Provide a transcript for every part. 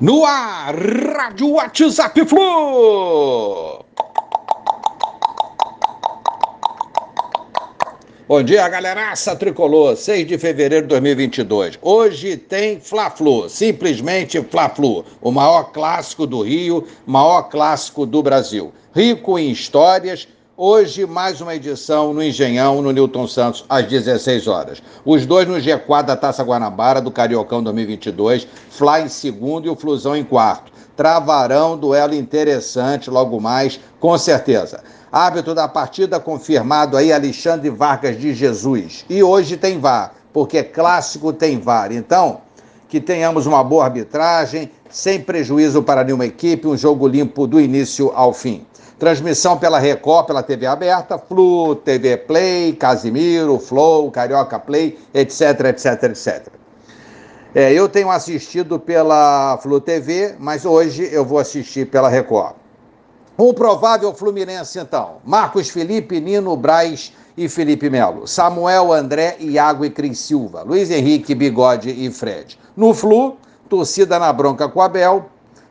No ar, Rádio WhatsApp Flu. Bom dia, galeraça tricolor, 6 de fevereiro de 2022. Hoje tem Fla-Flu, simplesmente Fla-Flu, o maior clássico do Rio, maior clássico do Brasil. Rico em histórias, Hoje, mais uma edição no Engenhão, no Newton Santos, às 16 horas. Os dois no G4 da Taça Guanabara, do Cariocão 2022, Fly em segundo e o Flusão em quarto. Travarão, duelo interessante logo mais, com certeza. Árbitro da partida confirmado aí, Alexandre Vargas de Jesus. E hoje tem VAR, porque clássico tem VAR. Então, que tenhamos uma boa arbitragem, sem prejuízo para nenhuma equipe, um jogo limpo do início ao fim. Transmissão pela Record, pela TV aberta, Flu, TV Play, Casimiro, Flow, Carioca Play, etc, etc, etc. É, eu tenho assistido pela Flu TV, mas hoje eu vou assistir pela Record. Um provável Fluminense, então. Marcos Felipe, Nino Braz e Felipe Melo. Samuel, André, Iago e Cris Silva. Luiz Henrique, Bigode e Fred. No Flu, torcida na bronca com Abel,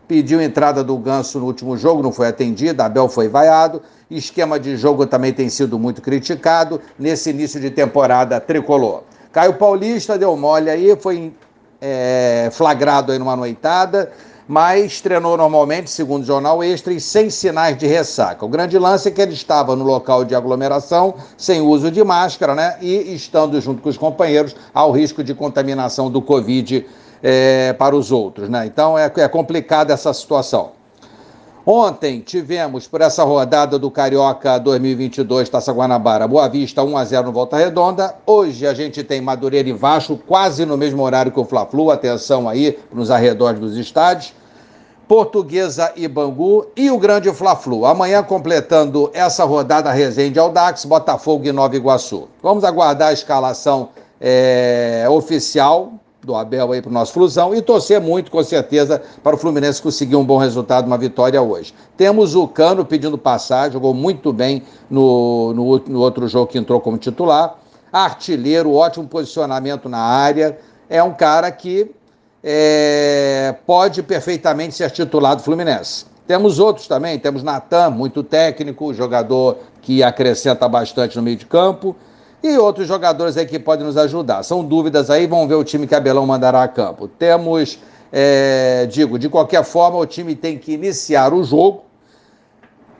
pediu entrada do Ganso no último jogo, não foi atendida, Abel foi vaiado. Esquema de jogo também tem sido muito criticado nesse início de temporada tricolor. Caio Paulista deu mole aí, foi é, flagrado aí numa noitada, mas treinou normalmente, segundo o jornal Extra, e sem sinais de ressaca. O grande lance é que ele estava no local de aglomeração, sem uso de máscara, né? E estando junto com os companheiros, ao risco de contaminação do Covid é, para os outros. Né? Então é, é complicada essa situação. Ontem tivemos, por essa rodada do Carioca 2022 Taça Guanabara, Boa Vista 1 a 0 no Volta Redonda. Hoje a gente tem Madureira e Vasco, quase no mesmo horário que o Fla-Flu, atenção aí nos arredores dos estádios. Portuguesa e Bangu e o grande Fla-Flu. Amanhã completando essa rodada Resende Aldax, Botafogo e Nova Iguaçu. Vamos aguardar a escalação é, oficial do Abel aí para o nosso Flusão e torcer muito, com certeza, para o Fluminense conseguir um bom resultado, uma vitória hoje. Temos o Cano pedindo passagem, jogou muito bem no, no, no outro jogo que entrou como titular. Artilheiro, ótimo posicionamento na área. É um cara que é, pode perfeitamente ser titular do Fluminense. Temos outros também, temos Natan, muito técnico, jogador que acrescenta bastante no meio de campo e outros jogadores aí que podem nos ajudar. São dúvidas aí, vamos ver o time que Abelão mandará a campo. Temos, é, digo, de qualquer forma, o time tem que iniciar o jogo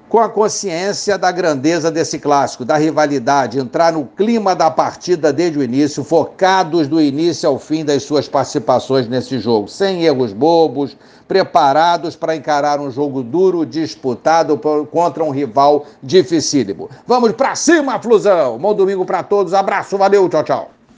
com a consciência da grandeza desse clássico, da rivalidade, entrar no clima da partida desde o início, focados do início ao fim das suas participações nesse jogo, sem erros bobos, preparados para encarar um jogo duro, disputado por, contra um rival dificílimo. Vamos para cima, Flusão! Bom domingo para todos, abraço, valeu, tchau, tchau.